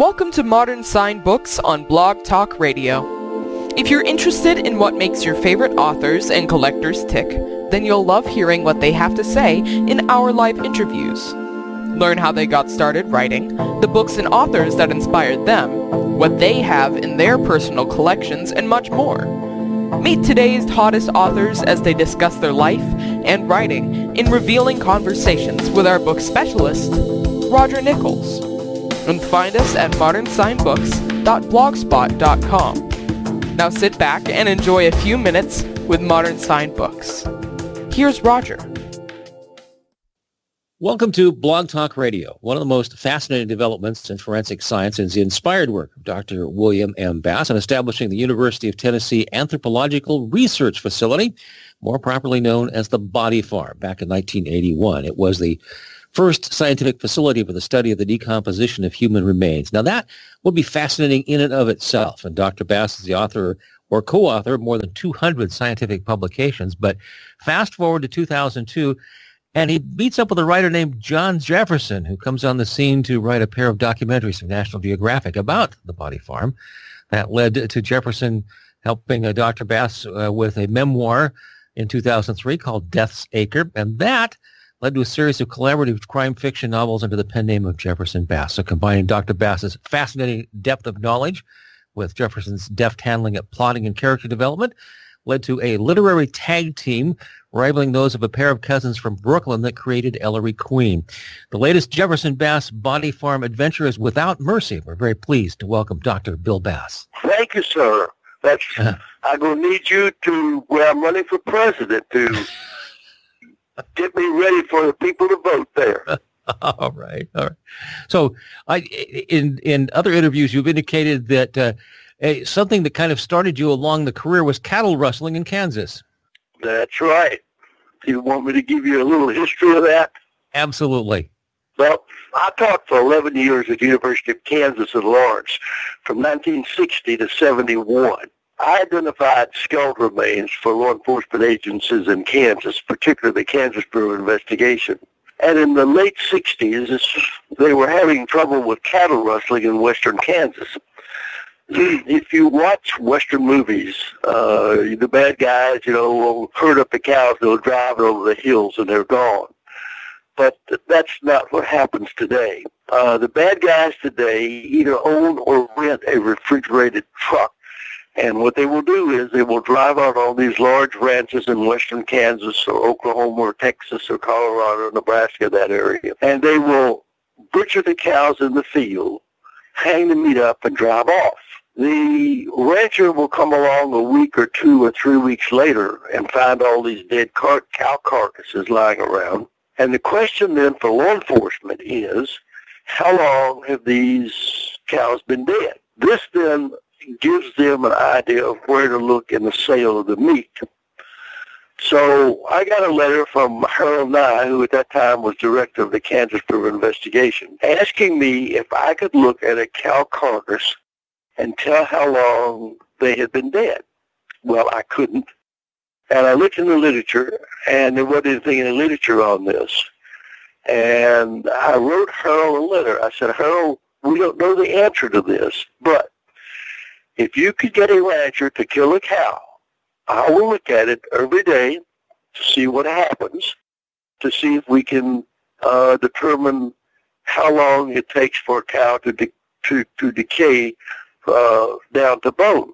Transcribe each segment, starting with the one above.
Welcome to Modern Signed Books on Blog Talk Radio. If you're interested in what makes your favorite authors and collectors tick, then you'll love hearing what they have to say in our live interviews. Learn how they got started writing, the books and authors that inspired them, what they have in their personal collections, and much more. Meet today's hottest authors as they discuss their life and writing in revealing conversations with our book specialist, Roger Nichols and find us at modernsignbooks.blogspot.com. Now sit back and enjoy a few minutes with Modern Signed Books. Here's Roger. Welcome to Blog Talk Radio. One of the most fascinating developments in forensic science is the inspired work of Dr. William M. Bass in establishing the University of Tennessee Anthropological Research Facility, more properly known as the Body Farm, back in 1981. It was the first scientific facility for the study of the decomposition of human remains. Now that would be fascinating in and of itself. And Dr. Bass is the author or co-author of more than 200 scientific publications. But fast forward to 2002, and he meets up with a writer named Jon Jefferson, who comes on the scene to write a pair of documentaries for National Geographic about the body farm. That led to Jefferson helping uh, Dr. Bass uh, with a memoir in 2003 called Death's Acre. And that led to a series of collaborative crime fiction novels under the pen name of Jefferson Bass. So combining Dr. Bass's fascinating depth of knowledge with Jefferson's deft handling at plotting and character development led to a literary tag team rivaling those of a pair of cousins from Brooklyn that created Ellery Queen. The latest Jefferson Bass Body Farm adventure is Without Mercy. We're very pleased to welcome Dr. Bill Bass. Thank you, sir. That's uh-huh. I'm gonna need you to where I'm running for president to get me ready for the people to vote there. all right, all right. So, I in in other interviews, you've indicated that uh, a, something that kind of started you along the career was cattle rustling in Kansas. That's right. You want me to give you a little history of that? Absolutely. Well, I taught for 11 years at the University of Kansas at Lawrence from 1960 to 71. I identified skeletal remains for law enforcement agencies in Kansas, particularly the Kansas Bureau of Investigation. And in the late 60s, they were having trouble with cattle rustling in western Kansas. if you watch Western movies, uh, the bad guys, you know, will herd up the cows, they'll drive it over the hills, and they're gone. But that's not what happens today. Uh, the bad guys today either own or rent a refrigerated truck and what they will do is they will drive out all these large ranches in western Kansas or Oklahoma or Texas or Colorado or Nebraska, that area. And they will butcher the cows in the field, hang the meat up, and drive off. The rancher will come along a week or two or three weeks later and find all these dead car- cow carcasses lying around. And the question then for law enforcement is, how long have these cows been dead? This then gives them an idea of where to look in the sale of the meat. So I got a letter from Harold Nye, who at that time was director of the Kansas of Investigation, asking me if I could look at a cow carcass and tell how long they had been dead. Well, I couldn't. And I looked in the literature, and there wasn't anything in the literature on this. And I wrote Harold a letter. I said, Harold, we don't know the answer to this, but if you could get a rancher to kill a cow, I will look at it every day to see what happens, to see if we can uh, determine how long it takes for a cow to de- to, to decay uh, down to bone.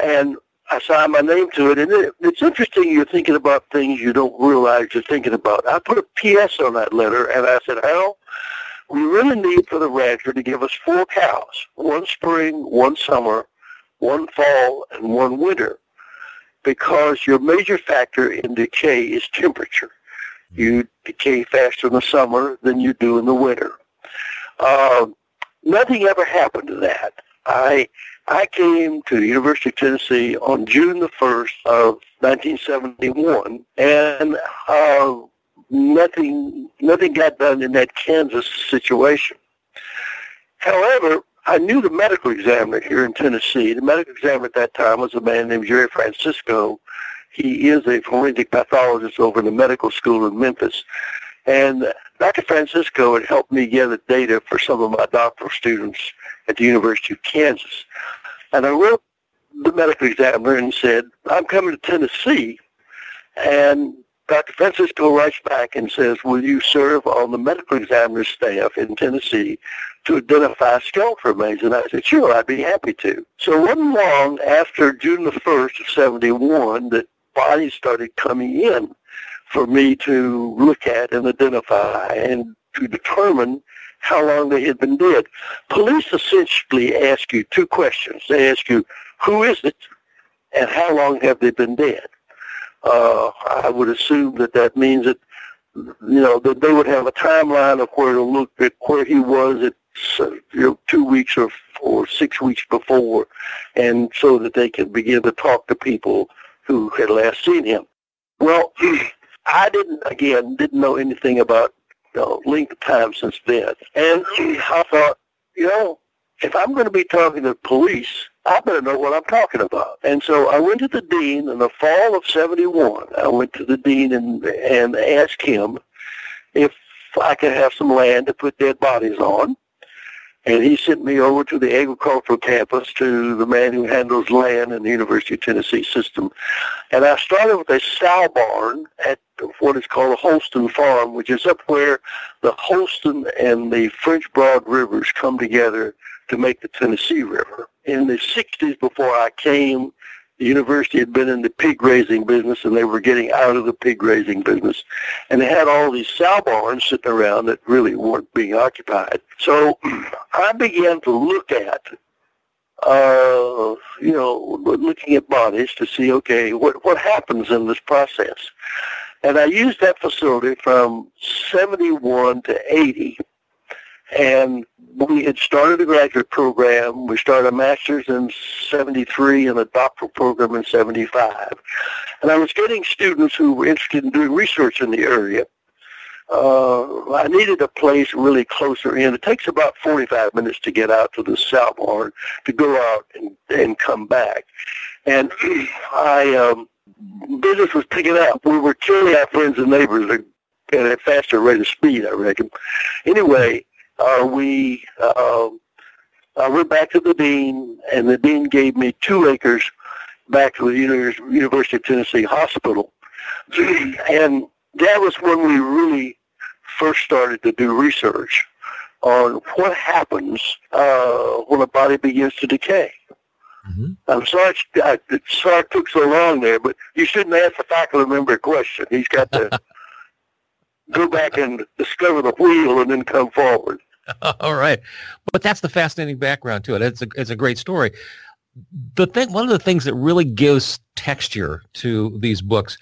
And I signed my name to it, and it, it's interesting you're thinking about things you don't realize you're thinking about. I put a P.S. on that letter, and I said, Hal, we really need for the rancher to give us four cows, one spring, one summer, one fall, and one winter, because your major factor in decay is temperature. You decay faster in the summer than you do in the winter. Uh, nothing ever happened to that. I I came to the University of Tennessee on June the 1st of 1971, and uh, nothing nothing got done in that Kansas situation. However, I knew the medical examiner here in Tennessee. The medical examiner at that time was a man named Jerry Francisco. He is a forensic pathologist over in the medical school in Memphis. And Dr. Francisco had helped me gather data for some of my doctoral students at the University of Kansas. And I wrote the medical examiner and said, I'm coming to Tennessee. And Dr. Francisco writes back and says, will you serve on the medical examiner's staff in Tennessee to identify skeletal remains? And I said, sure, I'd be happy to. So it wasn't long after June the 1st of 71 that bodies started coming in for me to look at and identify and to determine how long they had been dead. Police essentially ask you two questions. They ask you, who is it and how long have they been dead? Uh, I would assume that that means that, you know, that they would have a timeline of where to look at where he was at you know, two weeks or, or six weeks before, and so that they can begin to talk to people who had last seen him. Well, I didn't, again, didn't know anything about you know, length of time since then. And I thought, you know, if I'm going to be talking to the police, I better know what I'm talking about. And so I went to the dean in the fall of 71. I went to the dean and, and asked him if I could have some land to put dead bodies on. And he sent me over to the agricultural campus to the man who handles land in the University of Tennessee system. And I started with a sow barn at what is called a Holston Farm, which is up where the Holston and the French Broad rivers come together to make the Tennessee River. In the 60s, before I came, the university had been in the pig raising business and they were getting out of the pig raising business. And they had all these sow barns sitting around that really weren't being occupied. So I began to look at, uh, you know, looking at bodies to see, okay, what, what happens in this process? And I used that facility from 71 to 80 and we had started a graduate program. We started a master's in 73 and a doctoral program in 75. And I was getting students who were interested in doing research in the area. Uh, I needed a place really closer in. It takes about 45 minutes to get out to the South Barn to go out and, and come back. And I, um, business was picking up. We were killing our friends and neighbors at a faster rate of speed, I reckon. Anyway, uh, we uh, I went back to the dean, and the dean gave me two acres back to the University of Tennessee Hospital. and that was when we really first started to do research on what happens uh, when a body begins to decay. Mm-hmm. I'm sorry, I, sorry it took so long there, but you shouldn't ask a faculty member a question. He's got to go back and discover the wheel and then come forward. All right, but that's the fascinating background to it. It's a it's a great story. The thing, one of the things that really gives texture to these books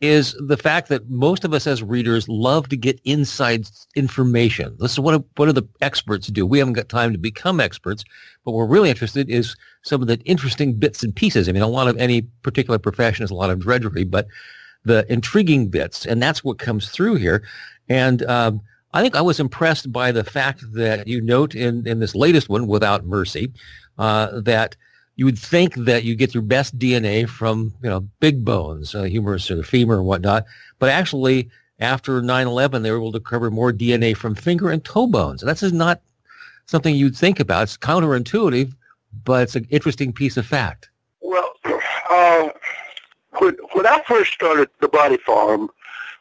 is the fact that most of us as readers love to get inside information. This is what what do the experts do? We haven't got time to become experts, but we're really interested is some of the interesting bits and pieces. I mean, a lot of any particular profession is a lot of drudgery, but the intriguing bits, and that's what comes through here. And um, I think I was impressed by the fact that you note in, in this latest one, Without Mercy, uh, that you would think that you get your best DNA from, you know, big bones, uh, humerus or femur and whatnot, but actually after 9-11, they were able to recover more DNA from finger and toe bones. And that's not something you'd think about. It's counterintuitive, but it's an interesting piece of fact. Well, uh, when, when I first started the body farm,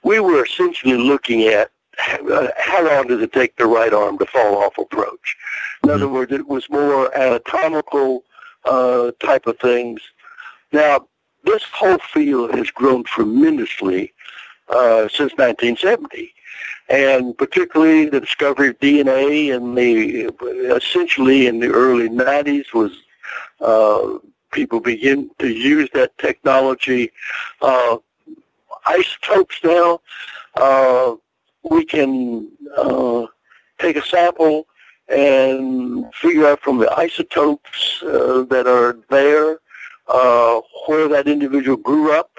we were essentially looking at how long does it take the right arm to fall off approach? In other mm-hmm. words, it was more anatomical uh, type of things. Now, this whole field has grown tremendously uh, since 1970, and particularly the discovery of DNA in the essentially in the early 90s was uh, people begin to use that technology. Uh, isotopes now. We can uh, take a sample and figure out from the isotopes uh, that are there uh, where that individual grew up.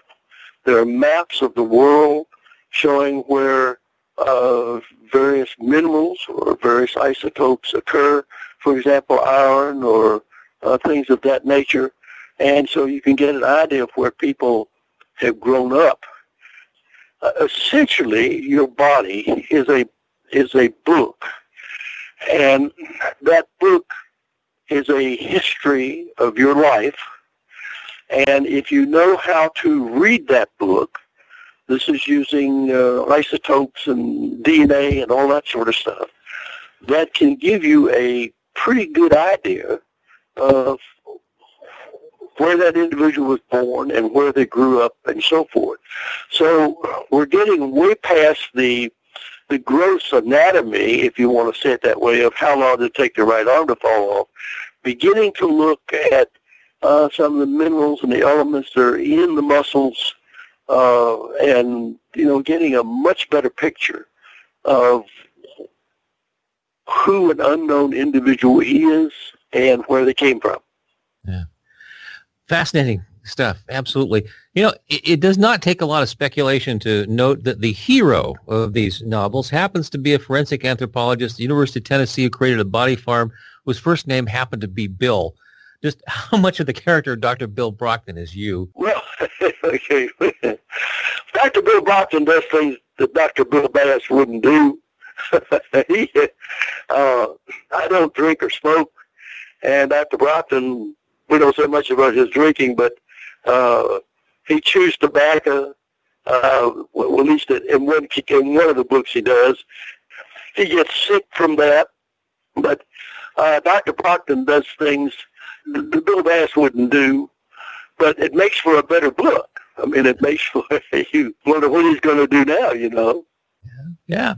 There are maps of the world showing where uh, various minerals or various isotopes occur, for example, iron or uh, things of that nature. And so you can get an idea of where people have grown up uh, essentially your body is a is a book, and that book is a history of your life. And if you know how to read that book, this is using uh, isotopes and DNA and all that sort of stuff, that can give you a pretty good idea of where that individual was born and where they grew up and so forth. So we're getting way past the the gross anatomy, if you want to say it that way, of how long it take the right arm to fall off, beginning to look at uh, some of the minerals and the elements that are in the muscles, uh, and you know, getting a much better picture of who an unknown individual is and where they came from. Yeah. Fascinating stuff. Absolutely. You know, it, it, does not take a lot of speculation to note that the hero of these novels happens to be a forensic anthropologist the University of Tennessee who created a body farm whose first name happened to be Bill. Just how much of the character of Dr. Bill Brockton is you? Well, okay. Dr. Bill Brockton does things that Dr. Bill Bass wouldn't do. he, uh, I don't drink or smoke, and Dr. Brockton we don't say much about his drinking, but uh, he chews tobacco. Uh, well, at least in one in one of the books he does. He gets sick from that, but uh, Dr. Brockton does things that Bill Bass wouldn't do, but it makes for a better book. I mean, it makes for you wonder what he's going to do now. You know. Yeah,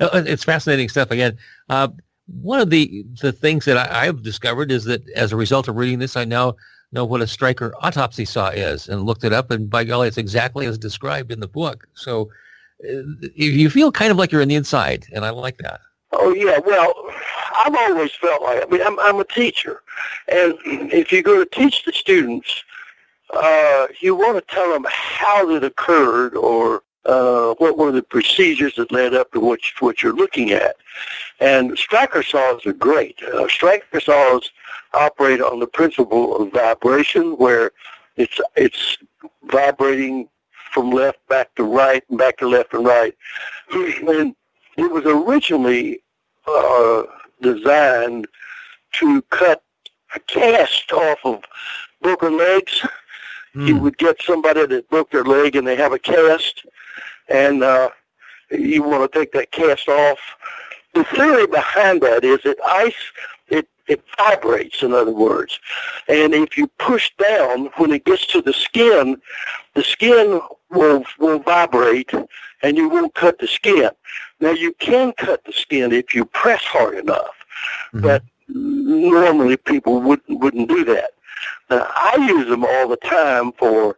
yeah. it's fascinating stuff. Again, uh, one of the the things that I, have discovered is that as a result of reading this, I now know what a Stryker autopsy saw is, and looked it up, and by golly, it's exactly as described in the book. So uh, you feel kind of like you're in the inside, and I like that. Oh yeah, well, I've always felt like I mean I'm I'm a teacher, and if you're going to teach the students, uh, you want to tell them how it occurred or uh, what were the procedures that led up to what, what you're looking at. And Stryker saws are great. Uh, Stryker saws operate on the principle of vibration, where it's it's vibrating from left back to right and back to left and right. And it was originally uh, designed to cut a cast off of broken legs. Mm. You would get somebody that broke their leg and they have a cast, and uh, you want to take that cast off. The theory behind that is that ice it it vibrates, in other words, and if you push down when it gets to the skin, the skin will will vibrate, and you won't cut the skin. Now you can cut the skin if you press hard enough, mm-hmm. but normally people wouldn't wouldn't do that. Now I use them all the time for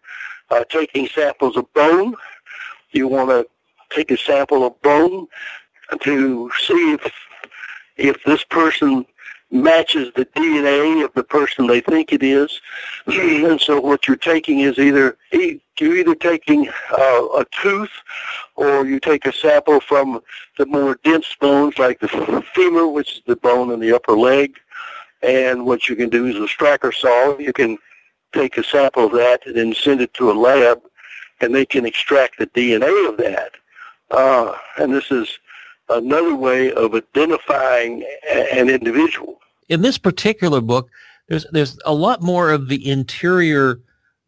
uh, taking samples of bone you want to take a sample of bone to see if if this person matches the DNA of the person they think it is. and so what you're taking is either you're either taking uh, a tooth or you take a sample from the more dense bones like the femur, which is the bone in the upper leg. And what you can do is a Stryker saw. You can take a sample of that and then send it to a lab and they can extract the DNA of that. Uh, and this is another way of identifying an individual. In this particular book, there's there's a lot more of the interior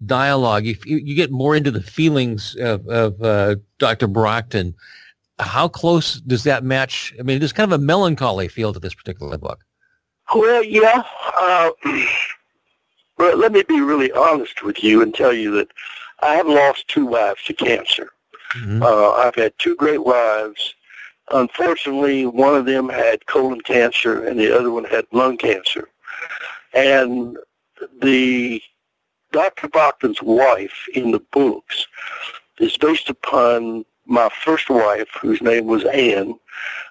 dialogue. You, you get more into the feelings of, of uh, Dr. Brockton, how close does that match? I mean, there's kind of a melancholy feel to this particular book. Well, yeah. Uh, but let me be really honest with you and tell you that I have lost two wives to cancer. Mm-hmm. Uh, I've had two great wives. Unfortunately, one of them had colon cancer and the other one had lung cancer. And the Dr. Brockton's wife in the books is based upon my first wife, whose name was Anne.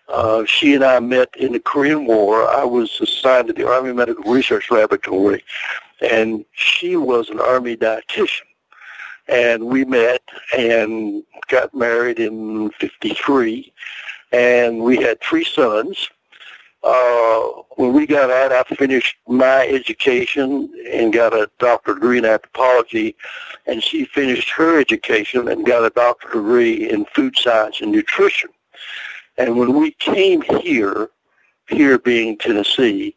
Uh, she and I met in the Korean War. I was assigned to the Army Medical Research Laboratory, and she was an Army dietitian and we met and got married in 53 and we had three sons uh, when we got out, I finished my education and got a doctorate degree in anthropology, and she finished her education and got a doctorate degree in food science and nutrition. And when we came here, here being Tennessee,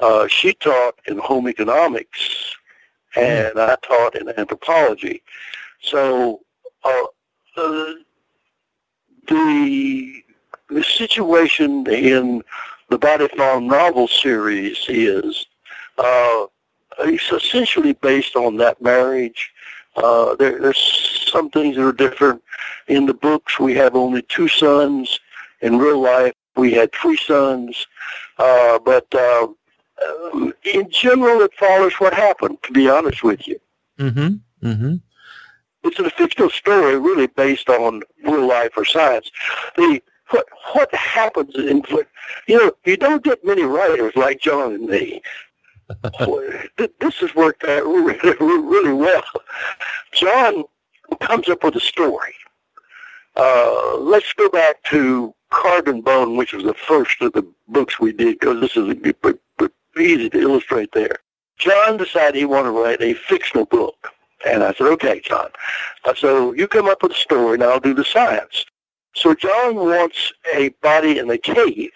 uh, she taught in home economics, and I taught in anthropology. So uh, the the situation in the Body Farm novel series is uh, it's essentially based on that marriage. Uh, there, there's some things that are different. In the books, we have only two sons. In real life, we had three sons. Uh, but uh, um, in general, it follows what happened, to be honest with you. Mm-hmm. Mm-hmm. It's a fictional story really based on real life or science. The what what happens in you know you don't get many writers like Jon and me. this has worked out really, really well. Jon comes up with a story. Uh, let's go back to Carved in Bone, which was the first of the books we did, because this is easy to illustrate there. Jon decided he wanted to write a fictional book. And I said, okay, Jon. So you come up with a story and I'll do the science. So Jon wants a body in a cave.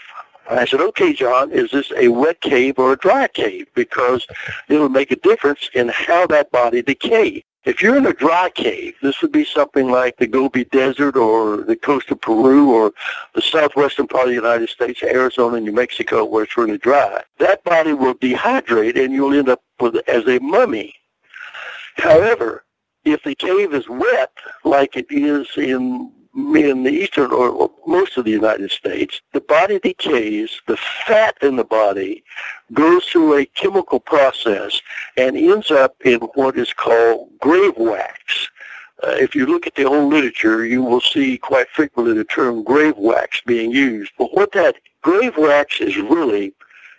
And I said, okay, Jon, is this a wet cave or a dry cave? Because it'll make a difference in how that body decays. If you're in a dry cave, this would be something like the Gobi Desert or the coast of Peru or the southwestern part of the United States, Arizona, and New Mexico, where it's really dry. That body will dehydrate and you'll end up with as a mummy. However, if the cave is wet, like it is in in the eastern or most of the United States, the body decays, the fat in the body goes through a chemical process and ends up in what is called grave wax. Uh, if you look at the old literature, you will see quite frequently the term grave wax being used. But what that grave wax is really,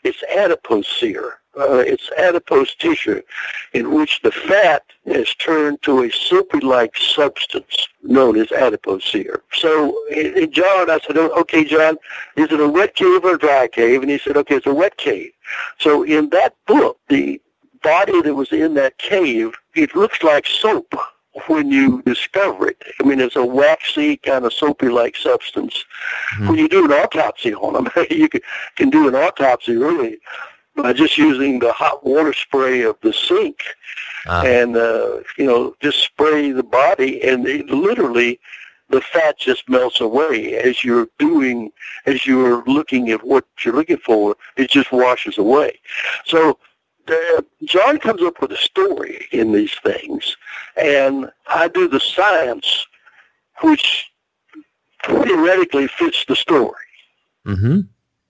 it's adipocere uh, it's adipose tissue in which the fat is turned to a soapy-like substance known as adipocere. So in, in Jon, I said, okay, Jon, is it a wet cave or a dry cave? And he said, okay, it's a wet cave. So in that book, the body that was in that cave, it looks like soap when you discover it. I mean, it's a waxy, kind of soapy-like substance. Mm-hmm. When you do an autopsy on them, you can, can do an autopsy really by just using the hot water spray of the sink uh and uh, you know just spray the body and it literally the fat just melts away as you're doing as you're looking at what you're looking for it just washes away. So uh, Jon comes up with a story in these things and I do the science which theoretically fits the story. Mm-hmm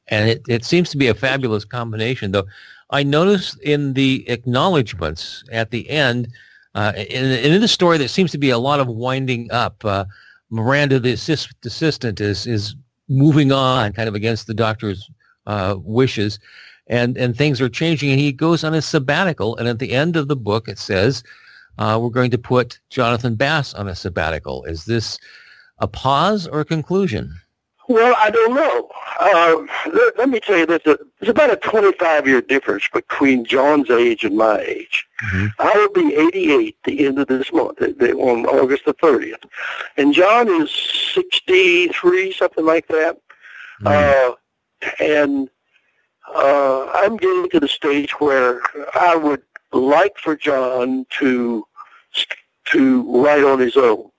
and it, it seems to be a fabulous combination, though. I noticed in the acknowledgments at the end, uh, in, in the story, there seems to be a lot of winding up. Uh, Miranda, the assist, assistant, is is moving on, kind of against the doctor's uh, wishes, and and things are changing. And he goes on a sabbatical. And at the end of the book, it says, uh, "We're going to put Jonathan Bass on a sabbatical." Is this a pause or a conclusion? Well, I don't know. Um, let, let, me tell you this. There's about a 25-year difference between Jon's age and my age. Mm-hmm. I will be 88 the end of this month, on August the 30th. And Jon is 63, something like that. Mm-hmm. Uh, and uh, I'm getting to the stage where I would like for Jon to to write on his own.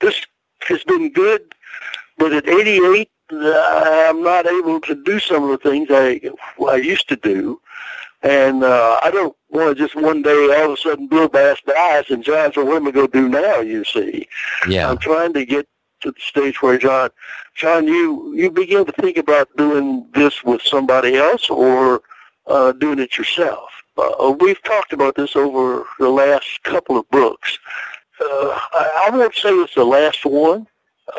This has been good, but at 88, I'm not able to do some of the things I I used to do, and uh, I don't want to just one day all of a sudden Bill Bass dies and Jon said, "What am I going to do now?" You see, yeah, I'm trying to get to the stage where Jon, Jon, you you begin to think about doing this with somebody else or uh, doing it yourself. Uh, we've talked about this over the last couple of books. Uh, I, I won't say it's the last one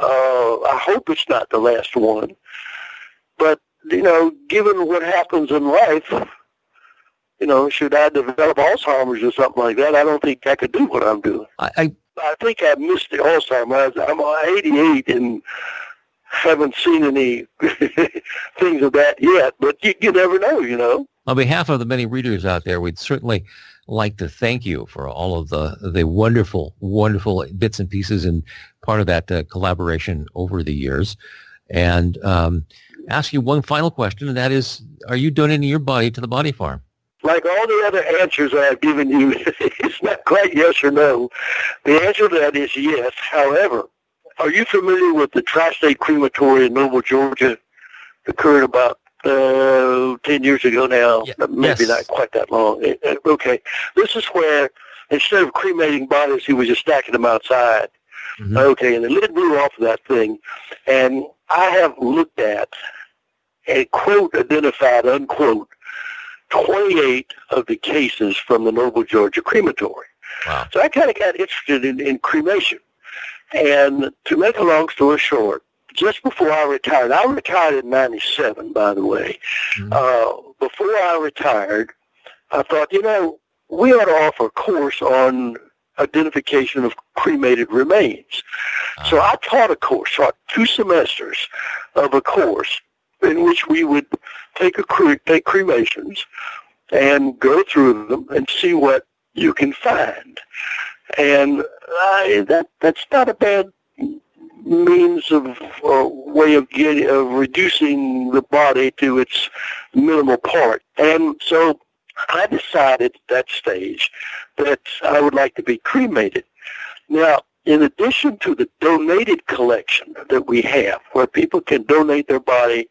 uh, I hope it's not the last one. But, you know, given what happens in life, you know, should I develop Alzheimer's or something like that, I don't think I could do what I'm doing. I, I, I think I missed the Alzheimer's. I'm 88 and haven't seen any things of that yet, but you, you never know, you know. On behalf of the many readers out there, we'd certainly like to thank you for all of the the wonderful, wonderful bits and pieces and part of that uh, collaboration over the years. And um, ask you one final question, and that is, are you donating your body to the Body Farm? Like all the other answers I've given you, it's not quite yes or no. The answer to that is yes. However, are you familiar with the Tri-State Crematory in Noble, Georgia? Occurred about uh, 10 years ago now, Yeah. maybe Yes. not quite that long. Uh, uh, Okay, this is where instead of cremating bodies, he was just stacking them outside. Mhm. Okay, and the lid blew off of that thing, and I have looked at a quote identified, unquote, 28 of the cases from the Noble, Georgia crematory. Wow. So I kind of got interested in, in cremation. And to make a long story short, just before I retired, I retired in 97, by the way. Mhm. Uh, before I retired, I thought, you know, we ought to offer a course on identification of cremated remains. So I taught a course, taught two semesters of a course in which we would take a cre- take cremations and go through them and see what you can find. And I, that that's not a bad means of uh, way of getting of reducing the body to its minimal part. And so I decided at that stage that I would like to be cremated. Now, in addition to the donated collection that we have, where people can donate their body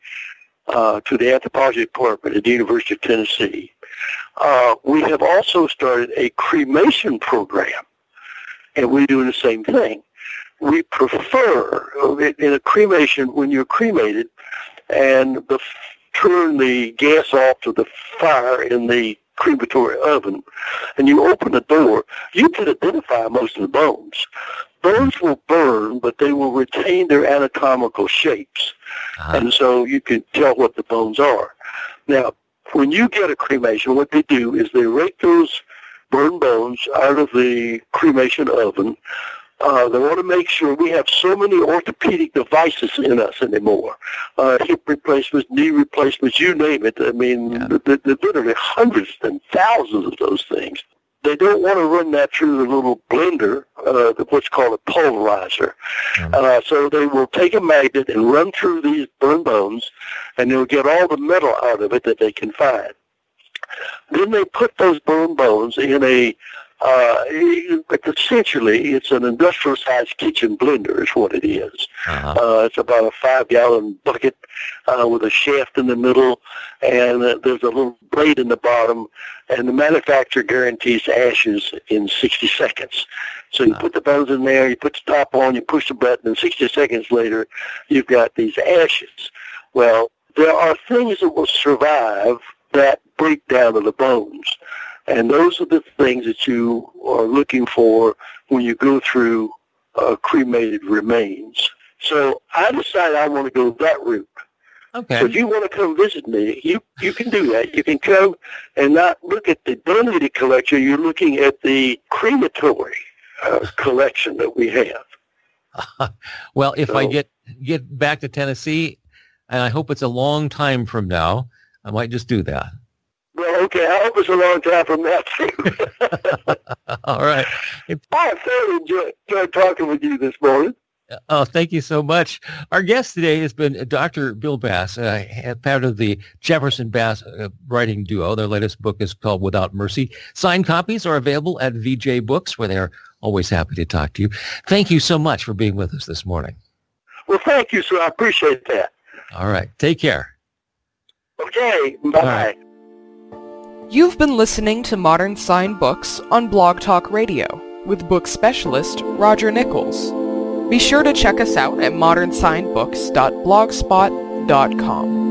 uh, to the anthropology department at the University of Tennessee, uh, we have also started a cremation program, and we're doing the same thing. We prefer in in a cremation when you're cremated, and the turn the gas off to the fire in the crematory oven, and you open the door, you can identify most of the bones. Bones will burn, but they will retain their anatomical shapes, Uh-huh. and so you can tell what the bones are. Now, when you get a cremation, what they do is they rake those burned bones out of the cremation oven. Uh, they want to make sure we have so many orthopedic devices in us anymore. Uh, hip replacements, knee replacements, you name it. I mean, Yeah. there's literally hundreds and thousands of those things. They don't want to run that through the little blender, uh, what's called a pulverizer. Mhm. Uh, so they will take a magnet and run through these burned bones, and they'll get all the metal out of it that they can find. Then they put those burned bones in a, uh, essentially, it's an industrial-sized kitchen blender is what it is. Uh-huh. Uh, it's about a five-gallon bucket uh, with a shaft in the middle, and uh, there's a little blade in the bottom, and the manufacturer guarantees ashes in 60 seconds. So you Ah. put the bones in there, you put the top on, you push the button, and 60 seconds later, you've got these ashes. Well, there are things that will survive that breakdown of the bones. And those are the things that you are looking for when you go through uh, cremated remains. So I decided I want to go that route. Okay. So if you want to come visit me, you you can do that. You can come and not look at the donated collection. You're looking at the crematory uh, collection that we have. Well, if I get get back to Tennessee, and I hope it's a long time from now, I might just do that. Well, okay, I hope it's a long time from now too. All right. I thoroughly enjoyed, enjoyed talking with you this morning. Oh, thank you so much. Our guest today has been Dr. Bill Bass, uh, part of the Jefferson Bass uh, writing duo. Their latest book is called Without Mercy. Signed copies are available at VJ Books, where they are always happy to talk to you. Thank you so much for being with us this morning. Well, thank you, sir. I appreciate that. All right. Take care. Okay, bye. You've been listening to Modern Signed Books on Blog Talk Radio with book specialist Roger Nichols. Be sure to check us out at modernsignbooks.blogspot.com.